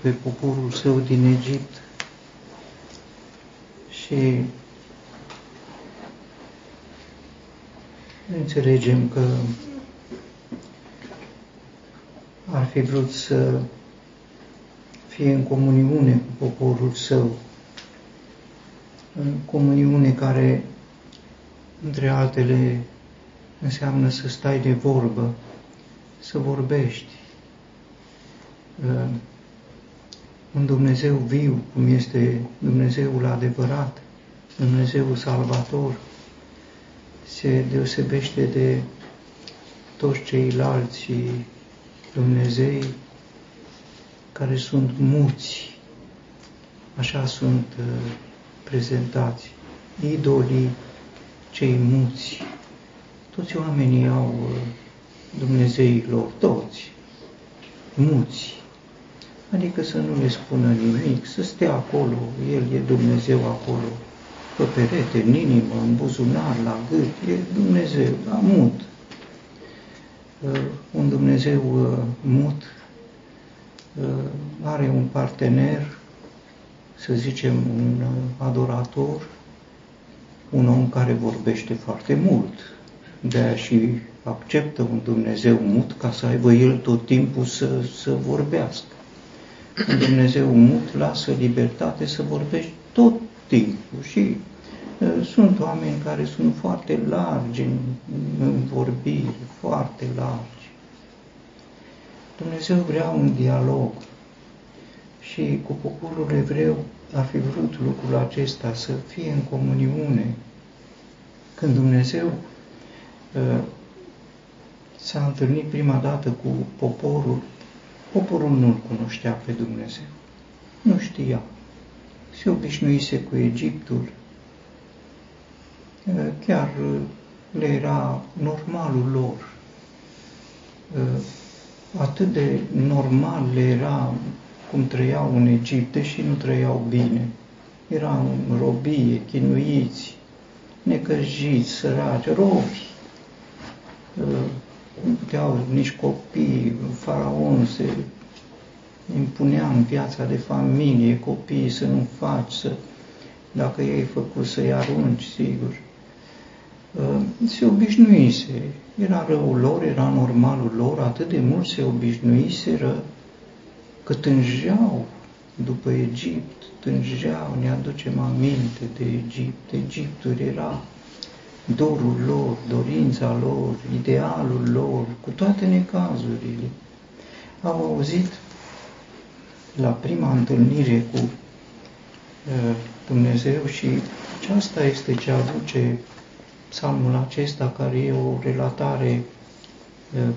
pe poporul său din Egipt și înțelegem că ar fi vrut să fie în comuniune cu poporul său, în comuniune care, între altele, înseamnă să stai de vorbă, să vorbești. Un Dumnezeu viu, cum este Dumnezeul adevărat, Dumnezeul salvator, se deosebește de toți ceilalți Dumnezei care sunt muți, așa sunt uh, prezentați, idolii cei muți. Toți oamenii au uh, Dumnezeii lor, toți, muți. Adică să nu le spună nimic, să stea acolo, El e Dumnezeu acolo, pe perete, în inimă, în buzunar, la gât, e Dumnezeu, la mut. Uh, un Dumnezeu uh, mut uh, are un partener, să zicem un adorator, un om care vorbește foarte mult. De aia și acceptă un Dumnezeu mut ca să aibă el tot timpul să, să vorbească. Un Dumnezeu mut lasă libertate să vorbești tot timpul și sunt oameni care sunt foarte largi în, în vorbire, foarte largi. Dumnezeu vrea un dialog și cu poporul evreu ar fi vrut lucrul acesta să fie în comuniune. Când Dumnezeu uh, s-a întâlnit prima dată cu poporul, poporul nu-L cunoștea pe Dumnezeu. Nu știa. Se obișnuise cu Egiptul, chiar le era normalul lor. Atât de normal le era cum trăiau în Egipt, deși nu trăiau bine. Erau în robie, chinuiți, necăjiți, săraci, rovi. Nu puteau nici copii, faraon se impunea în viața de familie, copiii să nu faci, să, dacă ei făcut să-i arunci, sigur. Uh, se obișnuise. Era răul lor, era normalul lor, atât de mult se obișnuiseră că tângeau după Egipt, tângeau, ne aducem aminte de Egipt. Egiptul era dorul lor, dorința lor, idealul lor, cu toate necazurile. Au auzit la prima întâlnire cu uh, Dumnezeu și aceasta este ce aduce psalmul acesta, care e o relatare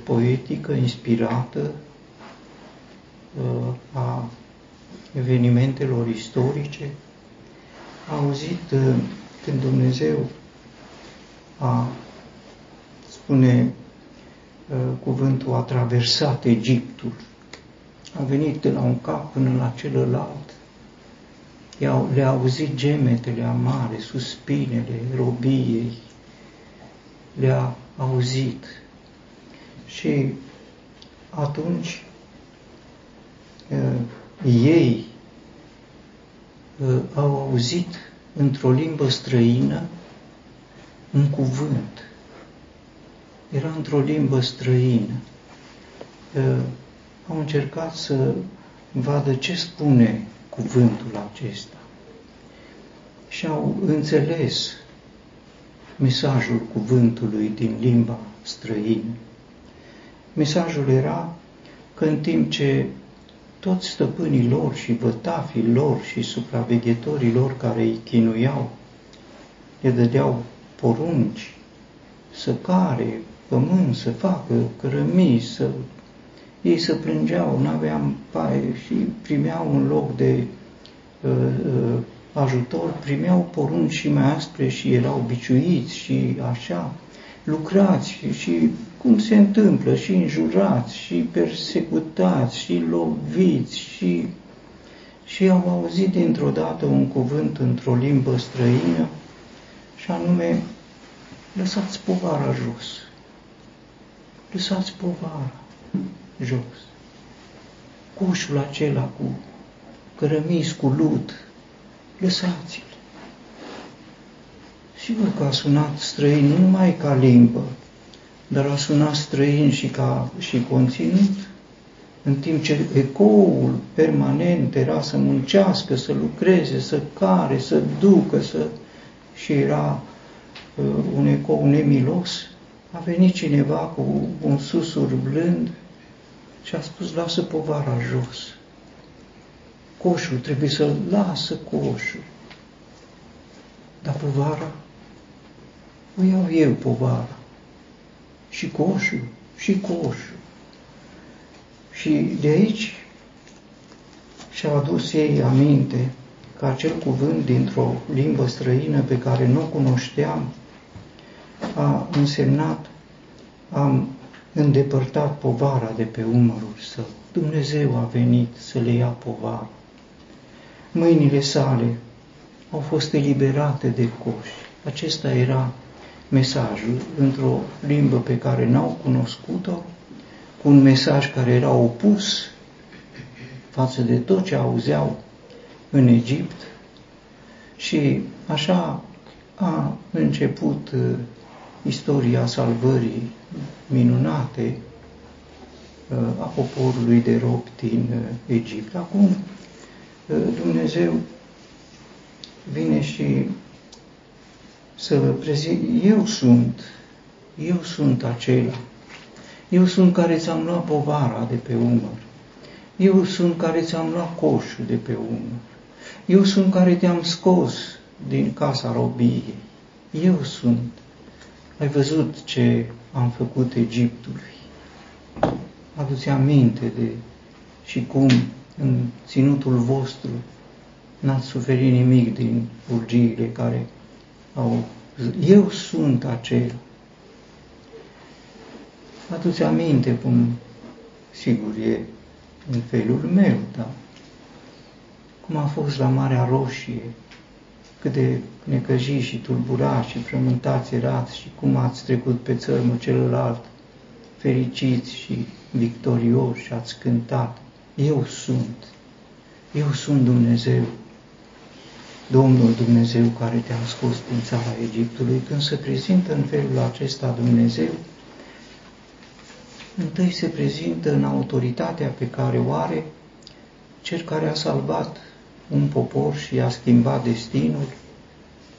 poetică, inspirată a evenimentelor istorice, a auzit când Dumnezeu a, spune cuvântul, a traversat Egiptul, a venit de la un cap până la celălalt, le-a auzit gemetele amare, suspinele robiei, le-a auzit. Și atunci uh, ei uh, au auzit într-o limbă străină un cuvânt. Era într-o limbă străină. Uh, au încercat să vadă ce spune cuvântul acesta. Și au înțeles mesajul cuvântului din limba străină. Mesajul era că în timp ce toți stăpânii lor și vătafii lor și supraveghetorii lor care îi chinuiau, le dădeau porunci să care pământ, să facă cărămii, să... Ei să plângeau, n-aveam paie și primeau un loc de uh, uh, ajutor, primeau porunci și mai aspre și erau biciuiți și așa, lucrați și, și cum se întâmplă, și înjurați, și persecutați, și loviți, și, și au auzit dintr-o dată un cuvânt într-o limbă străină, și anume, lăsați povara jos. Lăsați povara jos. coșul acela cu cărămizi, cu lut, lăsați-l. Sigur că a sunat străin nu numai ca limbă, dar a sunat străin și ca și conținut, în timp ce ecoul permanent era să muncească, să lucreze, să care, să ducă, să... și era uh, un ecou nemilos, a venit cineva cu un susur blând și a spus, lasă povara jos. Coșul trebuie să lasă coșul. Dar povara, o iau eu povara. Și coșul, și coșul. Și de aici și-au adus ei aminte că acel cuvânt dintr-o limbă străină pe care nu o cunoșteam a însemnat, am îndepărtat povara de pe umărul său. Dumnezeu a venit să le ia povara. Mâinile sale au fost eliberate de coș. Acesta era mesajul într-o limbă pe care n-au cunoscut-o, cu un mesaj care era opus față de tot ce auzeau în Egipt. Și așa a început uh, istoria salvării minunate uh, a poporului de rob din uh, Egipt. Acum Dumnezeu vine și să prezint, eu sunt, eu sunt acela, eu sunt care ți-am luat povara de pe umăr, eu sunt care ți-am luat coșul de pe umăr, eu sunt care te-am scos din casa robiei, eu sunt. Ai văzut ce am făcut Egiptului. Aduți aminte de și cum în ținutul vostru n-ați suferit nimic din urgiile care au Eu sunt acel. Aduți aminte cum, sigur, e în felul meu, da? Cum a fost la Marea Roșie, cât de necăjiți și tulburați și frământați erați și cum ați trecut pe țărmul celălalt, fericiți și victorioși și ați cântat. Eu sunt, eu sunt Dumnezeu, Domnul Dumnezeu care te-a scos din țara Egiptului. Când se prezintă în felul acesta Dumnezeu, întâi se prezintă în autoritatea pe care o are cel care a salvat un popor și a schimbat destinul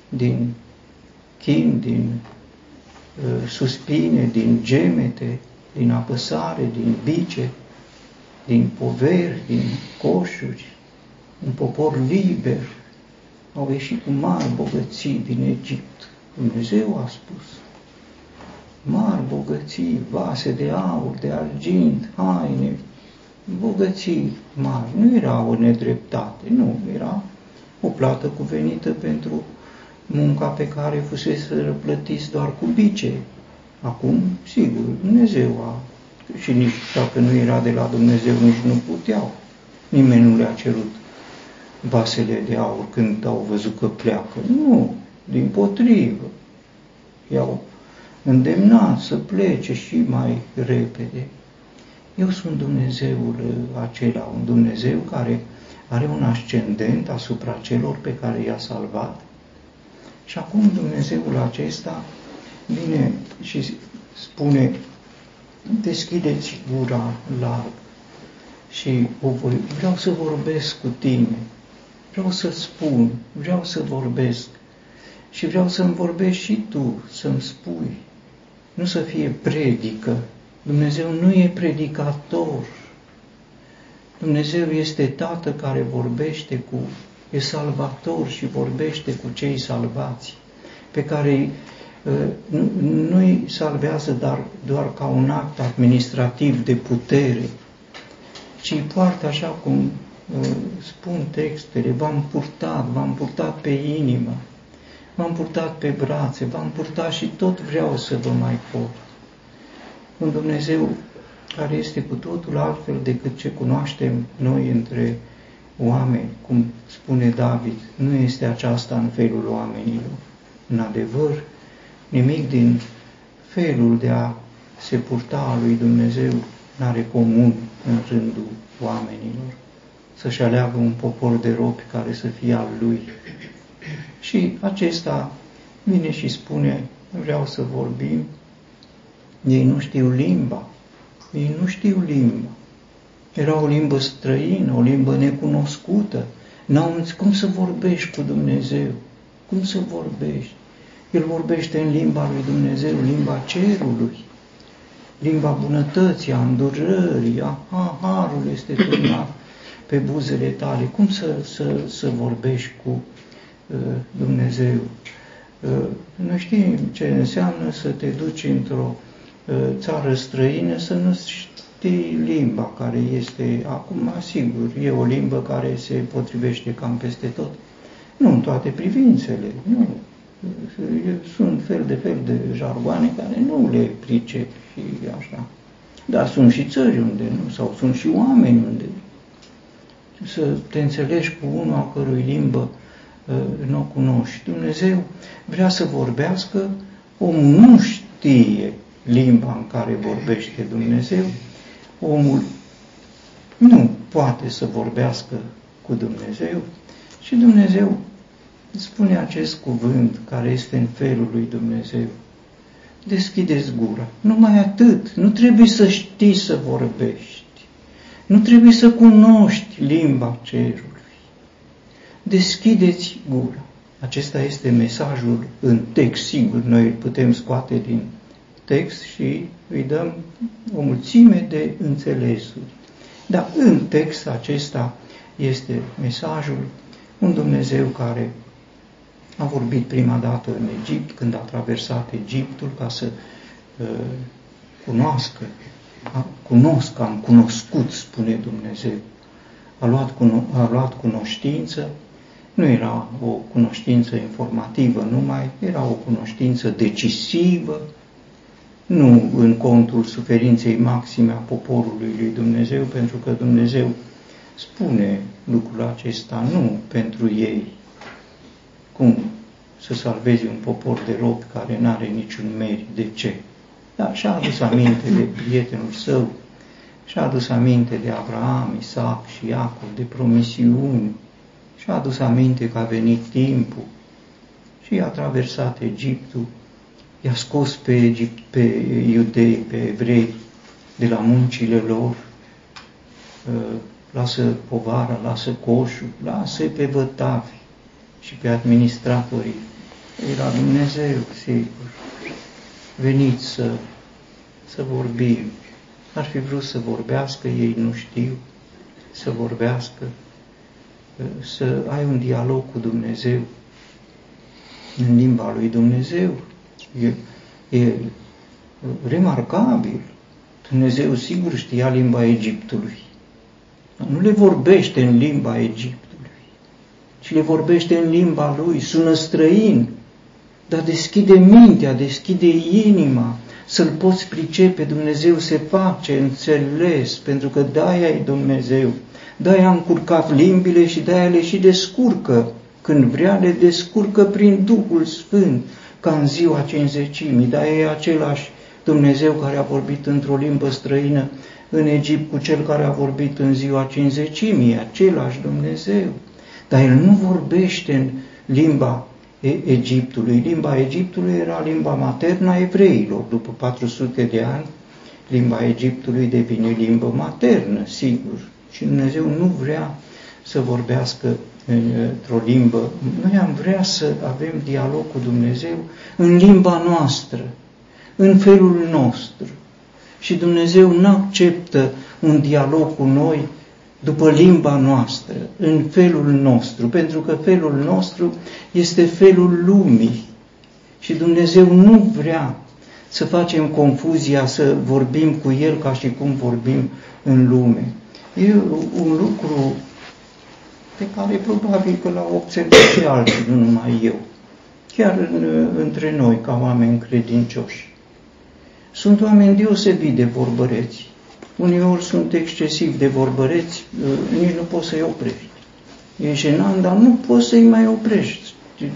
din chin, din uh, suspine, din gemete, din apăsare, din bice, din poveri, din coșuri, un popor liber, au ieșit cu mari bogății din Egipt. Dumnezeu a spus, mari bogății, vase de aur, de argint, haine, bogății mari. Nu era o nedreptate, nu, era o plată cuvenită pentru munca pe care fusese răplătiți doar cu bice. Acum, sigur, Dumnezeu a, și nici dacă nu era de la Dumnezeu, nici nu puteau. Nimeni nu le-a cerut vasele de aur când au văzut că pleacă. Nu, din potrivă. I-au îndemnat să plece și mai repede. Eu sunt Dumnezeul acela, un Dumnezeu care are un ascendent asupra celor pe care i-a salvat. Și acum Dumnezeul acesta vine și spune, deschideți gura larg și o voi, vreau să vorbesc cu tine, vreau să spun, vreau să vorbesc și vreau să-mi vorbești și tu, să-mi spui. Nu să fie predică. Dumnezeu nu e predicator. Dumnezeu este Tată care vorbește cu, e salvator și vorbește cu cei salvați, pe care uh, nu, nu-i salvează dar, doar ca un act administrativ de putere, ci poartă așa cum spun textele, v-am purtat, v-am purtat pe inimă, v-am purtat pe brațe, v-am purtat și tot vreau să vă mai port. Un Dumnezeu care este cu totul altfel decât ce cunoaștem noi între oameni, cum spune David, nu este aceasta în felul oamenilor. În adevăr, nimic din felul de a se purta a lui Dumnezeu n-are comun în rândul oamenilor, să-și aleagă un popor de robi care să fie al lui. Și acesta vine și spune, vreau să vorbim, ei nu știu limba, ei nu știu limba. Era o limbă străină, o limbă necunoscută. N-au cum să vorbești cu Dumnezeu, cum să vorbești. El vorbește în limba lui Dumnezeu, limba cerului, limba bunătății, a îndurării, a, a harul este turnat pe buzele tale. Cum să, să, să vorbești cu uh, Dumnezeu? Uh, noi știm ce înseamnă să te duci într-o uh, țară străină, să nu știi limba care este, acum, sigur, e o limbă care se potrivește cam peste tot. Nu în toate privințele, nu. Sunt fel de fel de jargoane care nu le pricep și așa. Dar sunt și țări unde nu, sau sunt și oameni unde să te înțelegi cu unul a cărui limbă uh, nu o cunoști. Dumnezeu vrea să vorbească, omul nu știe limba în care vorbește Dumnezeu, omul nu poate să vorbească cu Dumnezeu și Dumnezeu spune acest cuvânt care este în felul lui Dumnezeu. Deschideți gura. Numai atât. Nu trebuie să știi să vorbești. Nu trebuie să cunoști limba cerului. Deschideți gura. Acesta este mesajul în text, sigur, noi îl putem scoate din text și îi dăm o mulțime de înțelesuri. Dar în text acesta este mesajul un Dumnezeu care a vorbit prima dată în Egipt, când a traversat Egiptul ca să uh, cunoască cunosc, am cunoscut, spune Dumnezeu. A luat, cuno- a luat cunoștință, nu era o cunoștință informativă numai, era o cunoștință decisivă, nu în contul suferinței maxime a poporului lui Dumnezeu, pentru că Dumnezeu spune lucrul acesta nu pentru ei, cum să salvezi un popor de robi care nu are niciun merit. De ce? Da, și-a adus aminte de prietenul său, și-a adus aminte de Abraham, Isaac și Iacov, de promisiuni, și-a adus aminte că a venit timpul și a traversat Egiptul, i-a scos pe, Egipt, pe iudei, pe evrei de la muncile lor, ă, lasă povara, lasă coșul, lasă pe vătavi și pe administratorii. Era Dumnezeu, sigur veniți să, să vorbim. Ar fi vrut să vorbească, ei nu știu să vorbească, să ai un dialog cu Dumnezeu în limba lui Dumnezeu. E, e remarcabil. Dumnezeu sigur știa limba Egiptului. Nu le vorbește în limba Egiptului, ci le vorbește în limba lui, sună străin, dar deschide mintea, deschide inima, să-L poți pricepe, Dumnezeu se face înțeles, pentru că de-aia e Dumnezeu. De-aia a încurcat limbile și de-aia le și descurcă. Când vrea, le descurcă prin Duhul Sfânt, ca în ziua cinzecimii. Dar e același Dumnezeu care a vorbit într-o limbă străină în Egipt cu cel care a vorbit în ziua cinzecimii, același Dumnezeu. Dar El nu vorbește în limba Egiptului. Limba Egiptului era limba maternă a evreilor. După 400 de ani, limba Egiptului devine limbă maternă, sigur. Și Dumnezeu nu vrea să vorbească într-o limbă. Noi am vrea să avem dialog cu Dumnezeu în limba noastră, în felul nostru. Și Dumnezeu nu acceptă un dialog cu noi după limba noastră, în felul nostru, pentru că felul nostru este felul lumii. Și Dumnezeu nu vrea să facem confuzia, să vorbim cu El ca și cum vorbim în lume. E un lucru pe care probabil că l-au observat și alții, nu numai eu, chiar în, între noi, ca oameni credincioși. Sunt oameni deosebit de vorbăreți, uneori sunt excesiv de vorbăreți, uh, nici nu poți să-i oprești. E jenant, dar nu poți să-i mai oprești.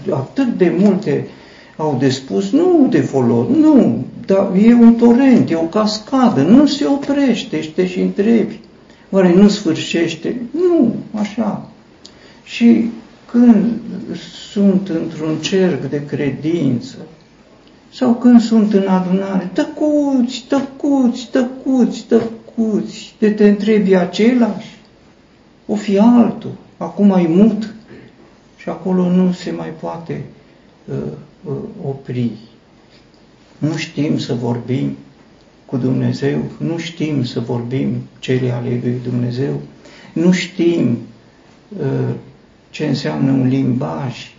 Atât de multe au de spus, nu de folos, nu dar e un torent, e o cascadă, nu se oprește și te și întrebi. Oare nu sfârșește? Nu, așa. Și când sunt într-un cerc de credință, sau când sunt în adunare, tăcuți, tăcuți, tăcuți, tăcuți, de te întrebi același, o fi altul, acum ai mut și acolo nu se mai poate uh, uh, opri. Nu știm să vorbim cu Dumnezeu, nu știm să vorbim cele ale lui Dumnezeu, nu știm uh, ce înseamnă un limbaj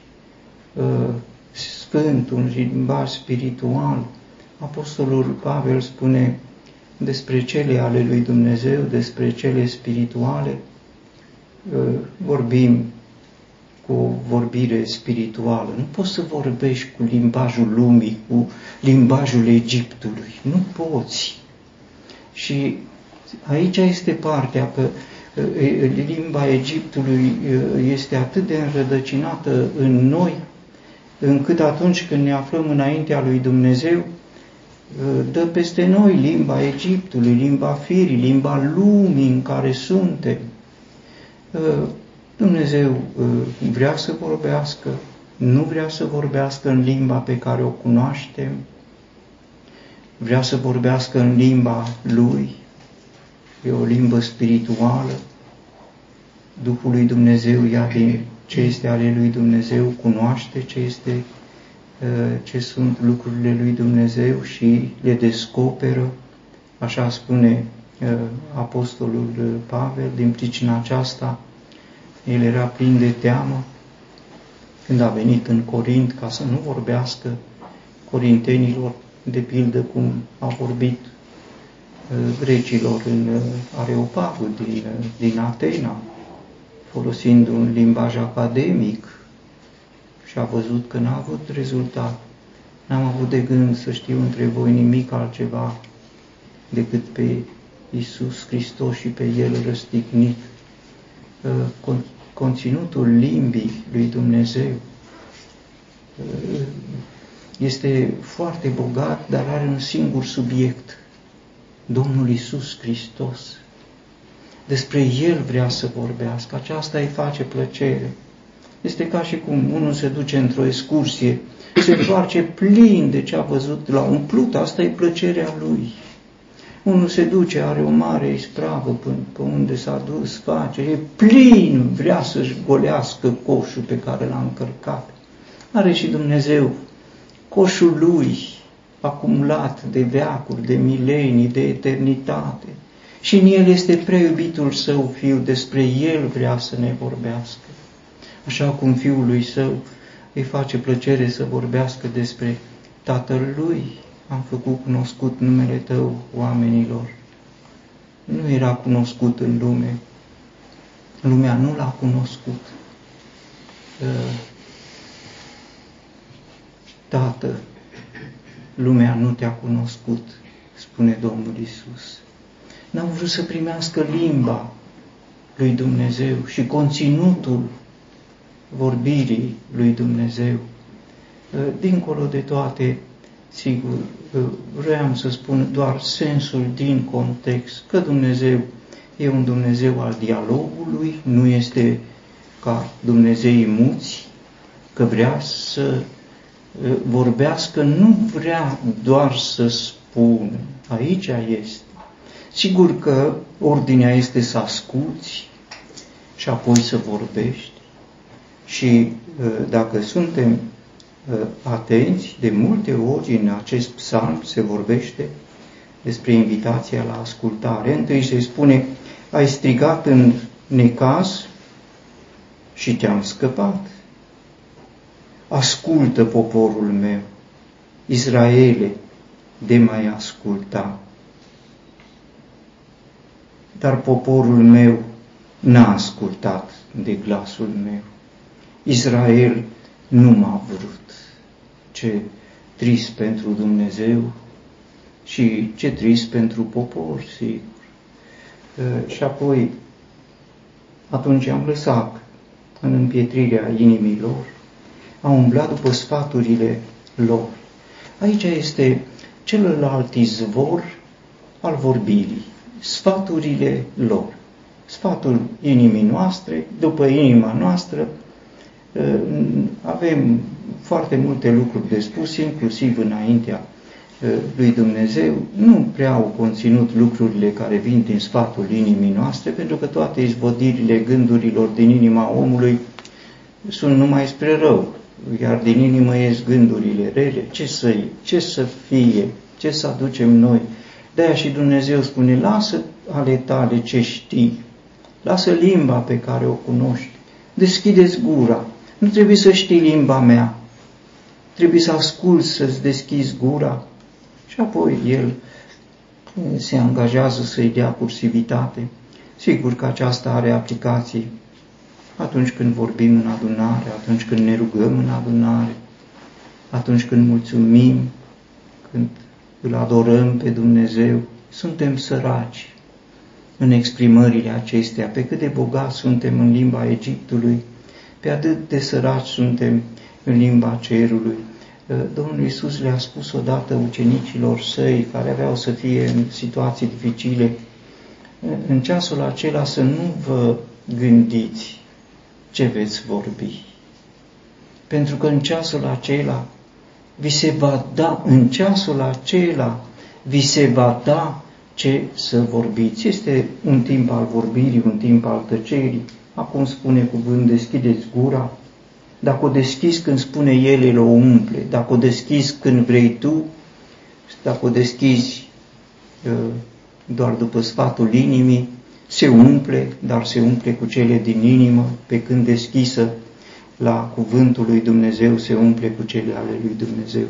uh, sfânt, un limbaj spiritual. Apostolul Pavel spune despre cele ale lui Dumnezeu, despre cele spirituale, uh, vorbim cu vorbire spirituală. Nu poți să vorbești cu limbajul lumii, cu limbajul Egiptului. Nu poți. Și aici este partea că limba Egiptului este atât de înrădăcinată în noi, încât atunci când ne aflăm înaintea lui Dumnezeu, dă peste noi limba Egiptului, limba firii, limba lumii în care suntem. Dumnezeu vrea să vorbească, nu vrea să vorbească în limba pe care o cunoaștem, vrea să vorbească în limba Lui, e o limbă spirituală. Duhul lui Dumnezeu ia din ce este ale lui Dumnezeu, cunoaște ce este uh, ce sunt lucrurile lui Dumnezeu și le descoperă, așa spune uh, Apostolul uh, Pavel, din pricina aceasta el era plin de teamă când a venit în Corint ca să nu vorbească corintenilor, de pildă cum a vorbit grecilor în Areopagul din, din Atena, folosind un limbaj academic și a văzut că n-a avut rezultat. N-am avut de gând să știu între voi nimic altceva decât pe Iisus Hristos și pe El răstignit. Conținutul limbii lui Dumnezeu este foarte bogat, dar are un singur subiect, Domnul Isus Hristos. Despre El vrea să vorbească, aceasta îi face plăcere. Este ca și cum unul se duce într-o excursie, se întoarce plin de ce a văzut, la umplut, asta e plăcerea lui. Unul se duce, are o mare ispravă până pe unde s-a dus, face, e plin, vrea să-și golească coșul pe care l-a încărcat. Are și Dumnezeu coșul lui acumulat de veacuri, de milenii, de eternitate. Și în el este preiubitul său fiu, despre el vrea să ne vorbească. Așa cum fiul lui său îi face plăcere să vorbească despre tatăl lui, am făcut cunoscut numele tău oamenilor. Nu era cunoscut în lume, lumea nu l-a cunoscut. Tată, lumea nu te-a cunoscut, spune Domnul Isus. N-au vrut să primească limba lui Dumnezeu și conținutul vorbirii lui Dumnezeu. Dincolo de toate, sigur, vreau să spun doar sensul din context, că Dumnezeu e un Dumnezeu al dialogului, nu este ca Dumnezeii muți, că vrea să vorbească, nu vrea doar să spună. Aici este. Sigur că ordinea este să asculți și apoi să vorbești. Și dacă suntem atenți, de multe ori în acest psalm se vorbește despre invitația la ascultare. Întâi se spune, ai strigat în necaz și te-am scăpat ascultă poporul meu, Israele, de mai asculta. Dar poporul meu n-a ascultat de glasul meu. Israel nu m-a vrut. Ce trist pentru Dumnezeu și ce trist pentru popor, sigur. Și apoi, atunci am lăsat în împietrirea inimilor au umblat după sfaturile lor. Aici este celălalt izvor al vorbirii, sfaturile lor. Sfatul inimii noastre, după inima noastră, ă, avem foarte multe lucruri de spus, inclusiv înaintea ă, lui Dumnezeu, nu prea au conținut lucrurile care vin din sfatul inimii noastre, pentru că toate izvodirile gândurilor din inima omului sunt numai spre rău, iar din inimă ies gândurile rele, ce să, ce să fie, ce să aducem noi. De-aia și Dumnezeu spune, lasă ale tale ce știi, lasă limba pe care o cunoști, deschideți gura. Nu trebuie să știi limba mea, trebuie să asculți, să-ți deschizi gura. Și apoi el se angajează să-i dea cursivitate. Sigur că aceasta are aplicații atunci când vorbim în adunare, atunci când ne rugăm în adunare, atunci când mulțumim, când îl adorăm pe Dumnezeu, suntem săraci în exprimările acestea, pe cât de bogați suntem în limba Egiptului, pe atât de săraci suntem în limba cerului. Domnul Iisus le-a spus odată ucenicilor săi, care aveau să fie în situații dificile, în ceasul acela să nu vă gândiți ce veți vorbi. Pentru că în ceasul acela vi se va da, în ceasul acela vi se va da ce să vorbiți. Este un timp al vorbirii, un timp al tăcerii. Acum spune cuvânt, deschideți gura. Dacă o deschizi când spune El, El o umple. Dacă o deschizi când vrei tu, dacă o deschizi uh, doar după sfatul inimii, se umple, dar se umple cu cele din inimă, pe când deschisă la cuvântul lui Dumnezeu se umple cu cele ale lui Dumnezeu.